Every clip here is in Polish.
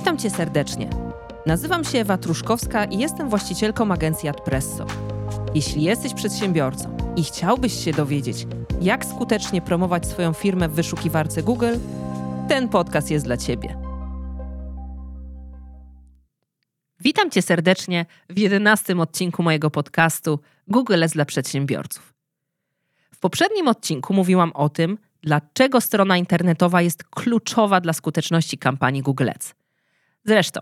Witam Cię serdecznie. Nazywam się Ewa Truszkowska i jestem właścicielką agencji Adpresso. Jeśli jesteś przedsiębiorcą i chciałbyś się dowiedzieć, jak skutecznie promować swoją firmę w wyszukiwarce Google, ten podcast jest dla Ciebie. Witam Cię serdecznie w jedenastym odcinku mojego podcastu Google jest dla przedsiębiorców. W poprzednim odcinku mówiłam o tym, dlaczego strona internetowa jest kluczowa dla skuteczności kampanii Google Ads. Zresztą,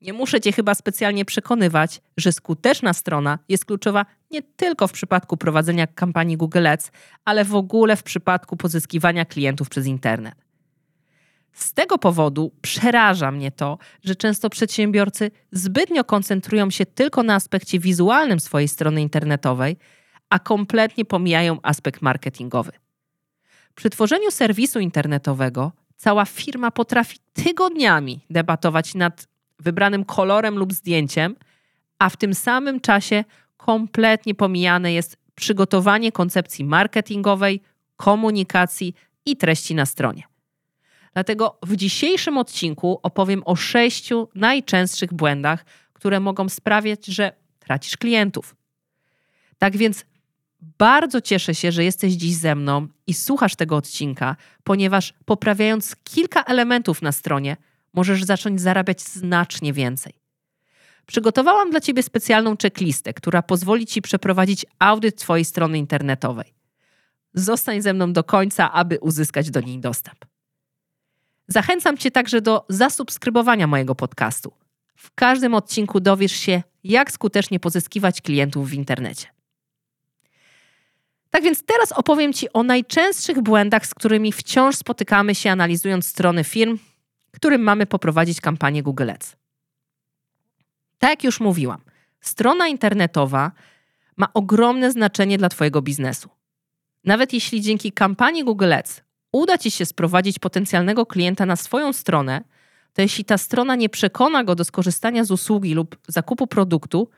nie muszę Cię chyba specjalnie przekonywać, że skuteczna strona jest kluczowa nie tylko w przypadku prowadzenia kampanii Google Ads, ale w ogóle w przypadku pozyskiwania klientów przez internet. Z tego powodu przeraża mnie to, że często przedsiębiorcy zbytnio koncentrują się tylko na aspekcie wizualnym swojej strony internetowej, a kompletnie pomijają aspekt marketingowy. Przy tworzeniu serwisu internetowego cała firma potrafi tygodniami debatować nad wybranym kolorem lub zdjęciem, a w tym samym czasie kompletnie pomijane jest przygotowanie koncepcji marketingowej, komunikacji i treści na stronie. Dlatego w dzisiejszym odcinku opowiem o sześciu najczęstszych błędach, które mogą sprawiać, że tracisz klientów. Tak więc bardzo cieszę się, że jesteś dziś ze mną i słuchasz tego odcinka, ponieważ poprawiając kilka elementów na stronie, możesz zacząć zarabiać znacznie więcej. Przygotowałam dla Ciebie specjalną checklistę, która pozwoli Ci przeprowadzić audyt Twojej strony internetowej. Zostań ze mną do końca, aby uzyskać do niej dostęp. Zachęcam Cię także do zasubskrybowania mojego podcastu. W każdym odcinku dowiesz się, jak skutecznie pozyskiwać klientów w internecie. Tak więc teraz opowiem Ci o najczęstszych błędach, z którymi wciąż spotykamy się analizując strony firm, którym mamy poprowadzić kampanię Google Ads. Tak jak już mówiłam, strona internetowa ma ogromne znaczenie dla Twojego biznesu. Nawet jeśli dzięki kampanii Google Ads uda Ci się sprowadzić potencjalnego klienta na swoją stronę, to jeśli ta strona nie przekona go do skorzystania z usługi lub zakupu produktu,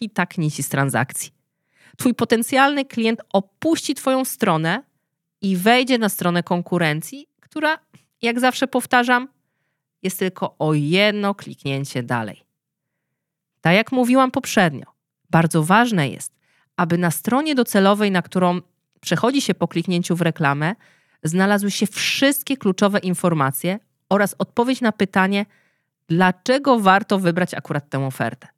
i tak nic z transakcji. Twój potencjalny klient opuści Twoją stronę i wejdzie na stronę konkurencji, która, jak zawsze powtarzam, jest tylko o jedno kliknięcie dalej. Tak jak mówiłam poprzednio, bardzo ważne jest, aby na stronie docelowej, na którą przechodzi się po kliknięciu w reklamę, znalazły się wszystkie kluczowe informacje oraz odpowiedź na pytanie, dlaczego warto wybrać akurat tę ofertę.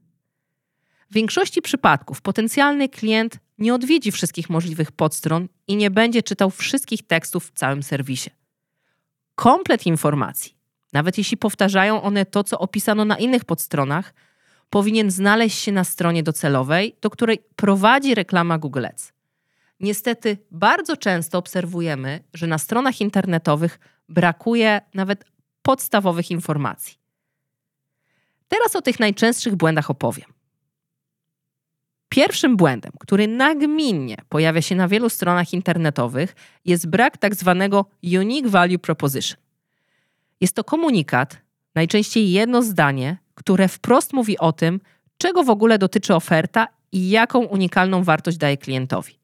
W większości przypadków potencjalny klient nie odwiedzi wszystkich możliwych podstron i nie będzie czytał wszystkich tekstów w całym serwisie. Komplet informacji, nawet jeśli powtarzają one to, co opisano na innych podstronach, powinien znaleźć się na stronie docelowej, do której prowadzi reklama Google Ads. Niestety, bardzo często obserwujemy, że na stronach internetowych brakuje nawet podstawowych informacji. Teraz o tych najczęstszych błędach opowiem. Pierwszym błędem, który nagminnie pojawia się na wielu stronach internetowych, jest brak tak zwanego Unique Value Proposition. Jest to komunikat, najczęściej jedno zdanie, które wprost mówi o tym, czego w ogóle dotyczy oferta i jaką unikalną wartość daje klientowi.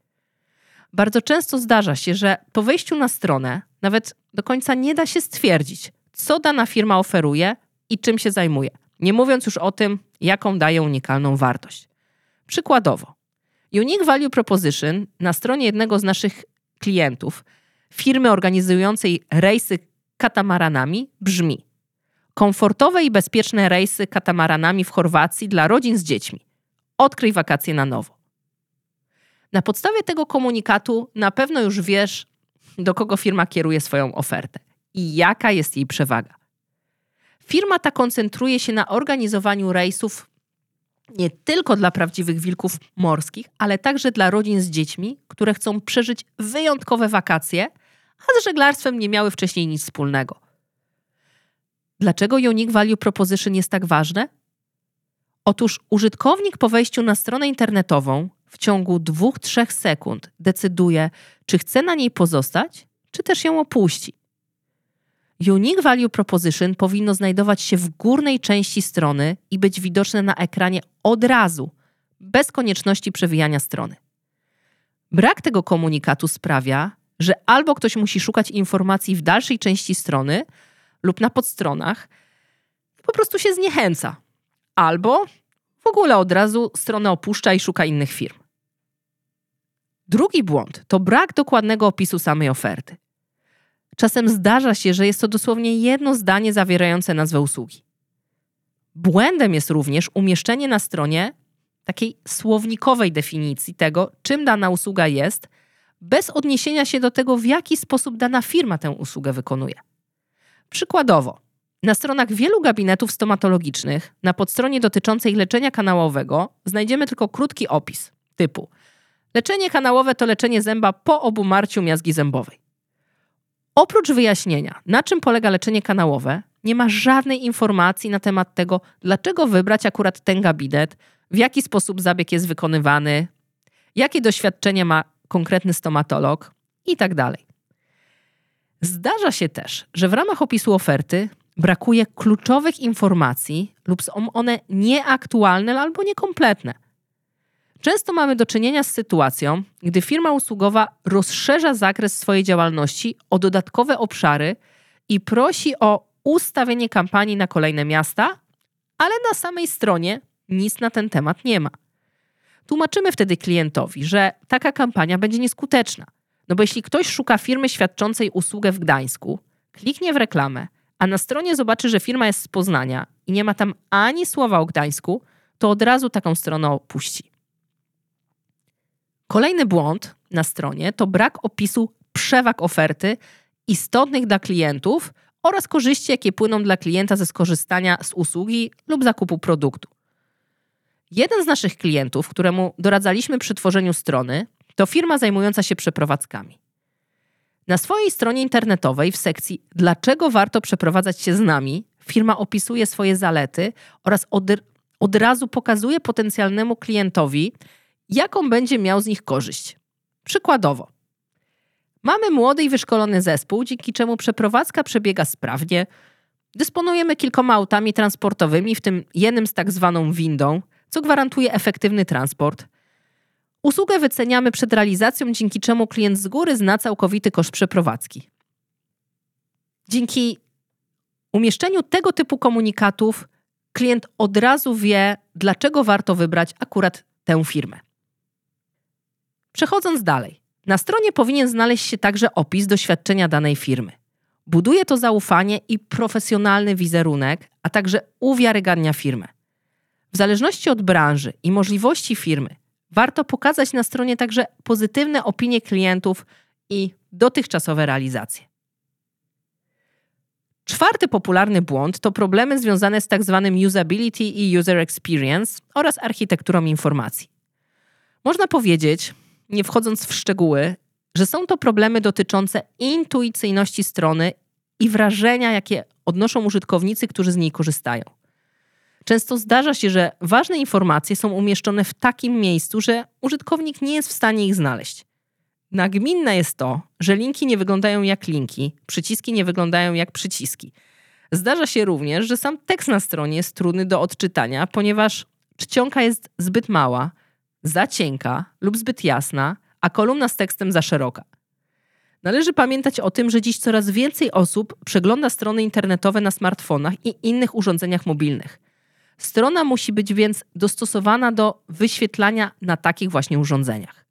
Bardzo często zdarza się, że po wejściu na stronę nawet do końca nie da się stwierdzić, co dana firma oferuje i czym się zajmuje, nie mówiąc już o tym, jaką daje unikalną wartość. Przykładowo, Unique Value Proposition na stronie jednego z naszych klientów, firmy organizującej rejsy katamaranami, brzmi: Komfortowe i bezpieczne rejsy katamaranami w Chorwacji dla rodzin z dziećmi. Odkryj wakacje na nowo. Na podstawie tego komunikatu na pewno już wiesz, do kogo firma kieruje swoją ofertę i jaka jest jej przewaga. Firma ta koncentruje się na organizowaniu rejsów nie tylko dla prawdziwych wilków morskich, ale także dla rodzin z dziećmi, które chcą przeżyć wyjątkowe wakacje, a z żeglarstwem nie miały wcześniej nic wspólnego. Dlaczego Unique Value Proposition jest tak ważne? Otóż użytkownik po wejściu na stronę internetową w ciągu 2-3 sekund decyduje, czy chce na niej pozostać, czy też ją opuści. Unique Value Proposition powinno znajdować się w górnej części strony i być widoczne na ekranie od razu, bez konieczności przewijania strony. Brak tego komunikatu sprawia, że albo ktoś musi szukać informacji w dalszej części strony lub na podstronach, po prostu się zniechęca. Albo w ogóle od razu stronę opuszcza i szuka innych firm. Drugi błąd to brak dokładnego opisu samej oferty. Czasem zdarza się, że jest to dosłownie jedno zdanie zawierające nazwę usługi. Błędem jest również umieszczenie na stronie takiej słownikowej definicji tego, czym dana usługa jest, bez odniesienia się do tego, w jaki sposób dana firma tę usługę wykonuje. Przykładowo, na stronach wielu gabinetów stomatologicznych, na podstronie dotyczącej leczenia kanałowego, znajdziemy tylko krótki opis typu Leczenie kanałowe to leczenie zęba po obumarciu miazgi zębowej. Oprócz wyjaśnienia, na czym polega leczenie kanałowe, nie ma żadnej informacji na temat tego, dlaczego wybrać akurat ten gabinet, w jaki sposób zabieg jest wykonywany, jakie doświadczenie ma konkretny stomatolog itd. Tak Zdarza się też, że w ramach opisu oferty brakuje kluczowych informacji lub są one nieaktualne albo niekompletne. Często mamy do czynienia z sytuacją, gdy firma usługowa rozszerza zakres swojej działalności o dodatkowe obszary i prosi o ustawienie kampanii na kolejne miasta, ale na samej stronie nic na ten temat nie ma. Tłumaczymy wtedy klientowi, że taka kampania będzie nieskuteczna. No bo jeśli ktoś szuka firmy świadczącej usługę w Gdańsku, kliknie w reklamę, a na stronie zobaczy, że firma jest z Poznania i nie ma tam ani słowa o Gdańsku, to od razu taką stronę opuści. Kolejny błąd na stronie to brak opisu przewag oferty istotnych dla klientów oraz korzyści, jakie płyną dla klienta ze skorzystania z usługi lub zakupu produktu. Jeden z naszych klientów, któremu doradzaliśmy przy tworzeniu strony, to firma zajmująca się przeprowadzkami. Na swojej stronie internetowej w sekcji Dlaczego warto przeprowadzać się z nami firma opisuje swoje zalety oraz od, od razu pokazuje potencjalnemu klientowi, jaką będzie miał z nich korzyść. Przykładowo, mamy młody i wyszkolony zespół, dzięki czemu przeprowadzka przebiega sprawnie. Dysponujemy kilkoma autami transportowymi, w tym jednym z tak zwaną windą, co gwarantuje efektywny transport. Usługę wyceniamy przed realizacją, dzięki czemu klient z góry zna całkowity koszt przeprowadzki. Dzięki umieszczeniu tego typu komunikatów, klient od razu wie, dlaczego warto wybrać akurat tę firmę. Przechodząc dalej, na stronie powinien znaleźć się także opis doświadczenia danej firmy. Buduje to zaufanie i profesjonalny wizerunek, a także uwiarygadnia firmę. W zależności od branży i możliwości firmy, warto pokazać na stronie także pozytywne opinie klientów i dotychczasowe realizacje. Czwarty popularny błąd to problemy związane z tzw. Tak usability i user experience oraz architekturą informacji. Można powiedzieć, nie wchodząc w szczegóły, że są to problemy dotyczące intuicyjności strony i wrażenia, jakie odnoszą użytkownicy, którzy z niej korzystają. Często zdarza się, że ważne informacje są umieszczone w takim miejscu, że użytkownik nie jest w stanie ich znaleźć. Nagminne jest to, że linki nie wyglądają jak linki, przyciski nie wyglądają jak przyciski. Zdarza się również, że sam tekst na stronie jest trudny do odczytania, ponieważ czcionka jest zbyt mała, za cienka lub zbyt jasna, a kolumna z tekstem za szeroka. Należy pamiętać o tym, że dziś coraz więcej osób przegląda strony internetowe na smartfonach i innych urządzeniach mobilnych. Strona musi być więc dostosowana do wyświetlania na takich właśnie urządzeniach.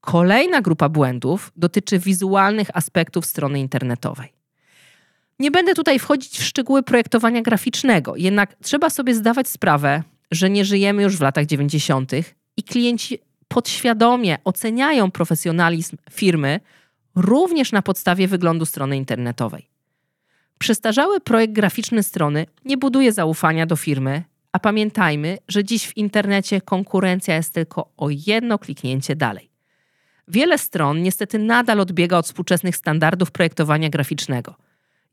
Kolejna grupa błędów dotyczy wizualnych aspektów strony internetowej. Nie będę tutaj wchodzić w szczegóły projektowania graficznego, jednak trzeba sobie zdawać sprawę, że nie żyjemy już w latach 90. i klienci podświadomie oceniają profesjonalizm firmy również na podstawie wyglądu strony internetowej. Przestarzały projekt graficzny strony nie buduje zaufania do firmy, a pamiętajmy, że dziś w internecie konkurencja jest tylko o jedno kliknięcie dalej. Wiele stron niestety nadal odbiega od współczesnych standardów projektowania graficznego.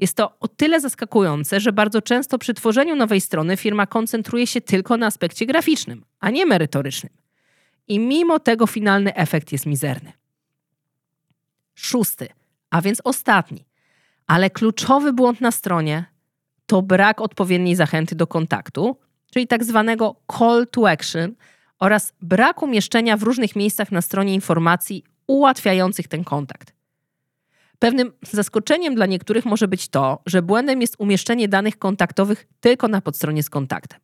Jest to o tyle zaskakujące, że bardzo często przy tworzeniu nowej strony firma koncentruje się tylko na aspekcie graficznym, a nie merytorycznym. I mimo tego finalny efekt jest mizerny. Szósty, a więc ostatni, ale kluczowy błąd na stronie to brak odpowiedniej zachęty do kontaktu, czyli tak zwanego call to action oraz brak umieszczenia w różnych miejscach na stronie informacji ułatwiających ten kontakt. Pewnym zaskoczeniem dla niektórych może być to, że błędem jest umieszczenie danych kontaktowych tylko na podstronie z kontaktem.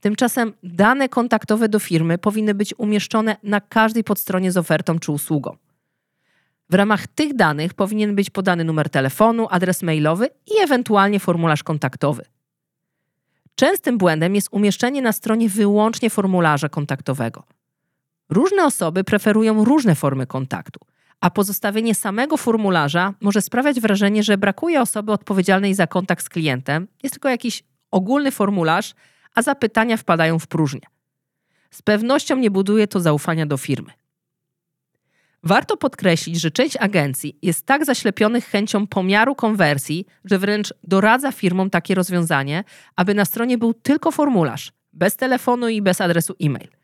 Tymczasem dane kontaktowe do firmy powinny być umieszczone na każdej podstronie z ofertą czy usługą. W ramach tych danych powinien być podany numer telefonu, adres mailowy i ewentualnie formularz kontaktowy. Częstym błędem jest umieszczenie na stronie wyłącznie formularza kontaktowego. Różne osoby preferują różne formy kontaktu, a pozostawienie samego formularza może sprawiać wrażenie, że brakuje osoby odpowiedzialnej za kontakt z klientem, jest tylko jakiś ogólny formularz, a zapytania wpadają w próżnię. Z pewnością nie buduje to zaufania do firmy. Warto podkreślić, że część agencji jest tak zaślepionych chęcią pomiaru konwersji, że wręcz doradza firmom takie rozwiązanie, aby na stronie był tylko formularz, bez telefonu i bez adresu e-mail.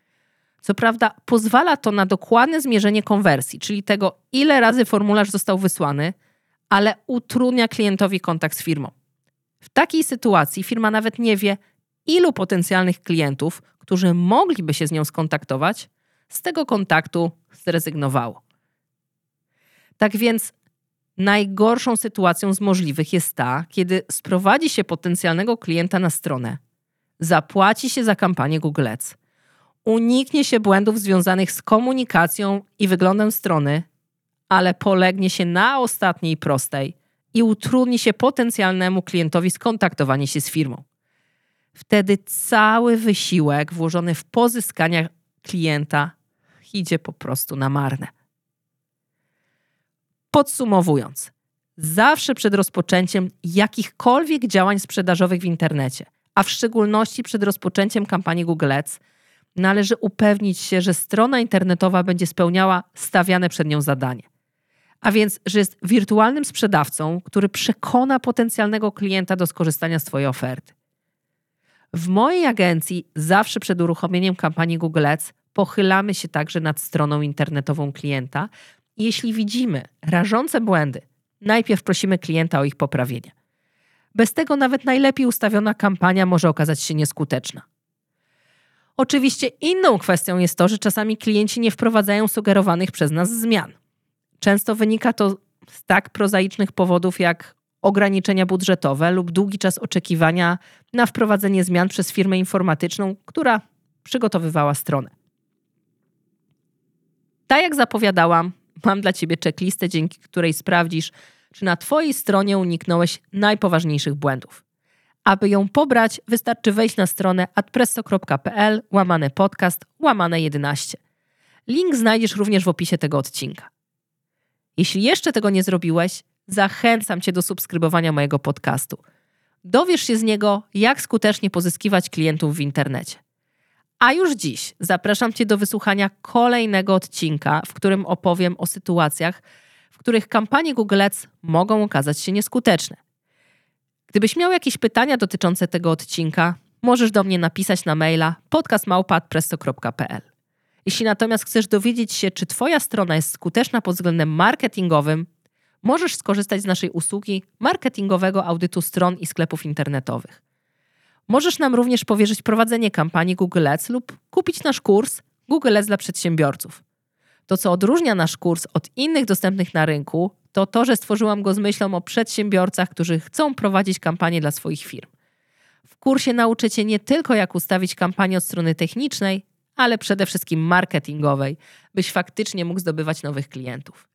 Co prawda, pozwala to na dokładne zmierzenie konwersji, czyli tego, ile razy formularz został wysłany, ale utrudnia klientowi kontakt z firmą. W takiej sytuacji firma nawet nie wie, ilu potencjalnych klientów, którzy mogliby się z nią skontaktować, z tego kontaktu zrezygnowało. Tak więc najgorszą sytuacją z możliwych jest ta, kiedy sprowadzi się potencjalnego klienta na stronę, zapłaci się za kampanię Google Ads, uniknie się błędów związanych z komunikacją i wyglądem strony, ale polegnie się na ostatniej prostej i utrudni się potencjalnemu klientowi skontaktowanie się z firmą. Wtedy cały wysiłek włożony w pozyskanie klienta idzie po prostu na marne. Podsumowując, zawsze przed rozpoczęciem jakichkolwiek działań sprzedażowych w internecie, a w szczególności przed rozpoczęciem kampanii Google Ads, należy upewnić się, że strona internetowa będzie spełniała stawiane przed nią zadanie. A więc, że jest wirtualnym sprzedawcą, który przekona potencjalnego klienta do skorzystania z Twojej oferty. W mojej agencji zawsze przed uruchomieniem kampanii Google Ads pochylamy się także nad stroną internetową klienta, jeśli widzimy rażące błędy, najpierw prosimy klienta o ich poprawienie. Bez tego nawet najlepiej ustawiona kampania może okazać się nieskuteczna. Oczywiście inną kwestią jest to, że czasami klienci nie wprowadzają sugerowanych przez nas zmian. Często wynika to z tak prozaicznych powodów jak ograniczenia budżetowe lub długi czas oczekiwania na wprowadzenie zmian przez firmę informatyczną, która przygotowywała stronę. Tak jak zapowiadałam, mam dla Ciebie checklistę, dzięki której sprawdzisz, czy na Twojej stronie uniknąłeś najpoważniejszych błędów. Aby ją pobrać, wystarczy wejść na stronę adpresso.pl łamane podcast łamane 11. Link znajdziesz również w opisie tego odcinka. Jeśli jeszcze tego nie zrobiłeś, zachęcam Cię do subskrybowania mojego podcastu. Dowiesz się z niego, jak skutecznie pozyskiwać klientów w internecie. A już dziś zapraszam Cię do wysłuchania kolejnego odcinka, w którym opowiem o sytuacjach, w których kampanie Google Ads mogą okazać się nieskuteczne. Gdybyś miał jakieś pytania dotyczące tego odcinka, możesz do mnie napisać na maila podcastmałpa.presto.pl. Jeśli natomiast chcesz dowiedzieć się, czy Twoja strona jest skuteczna pod względem marketingowym, możesz skorzystać z naszej usługi marketingowego audytu stron i sklepów internetowych. Możesz nam również powierzyć prowadzenie kampanii Google Ads lub kupić nasz kurs Google Ads dla przedsiębiorców. To, co odróżnia nasz kurs od innych dostępnych na rynku, to to, że stworzyłam go z myślą o przedsiębiorcach, którzy chcą prowadzić kampanię dla swoich firm. W kursie nauczę Cię nie tylko, jak ustawić kampanię od strony technicznej, ale przede wszystkim marketingowej, byś faktycznie mógł zdobywać nowych klientów.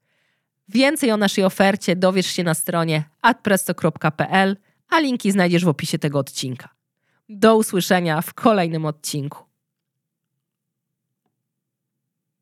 Więcej o naszej ofercie dowiesz się na stronie adpresto.pl, a linki znajdziesz w opisie tego odcinka. Do usłyszenia w kolejnym odcinku.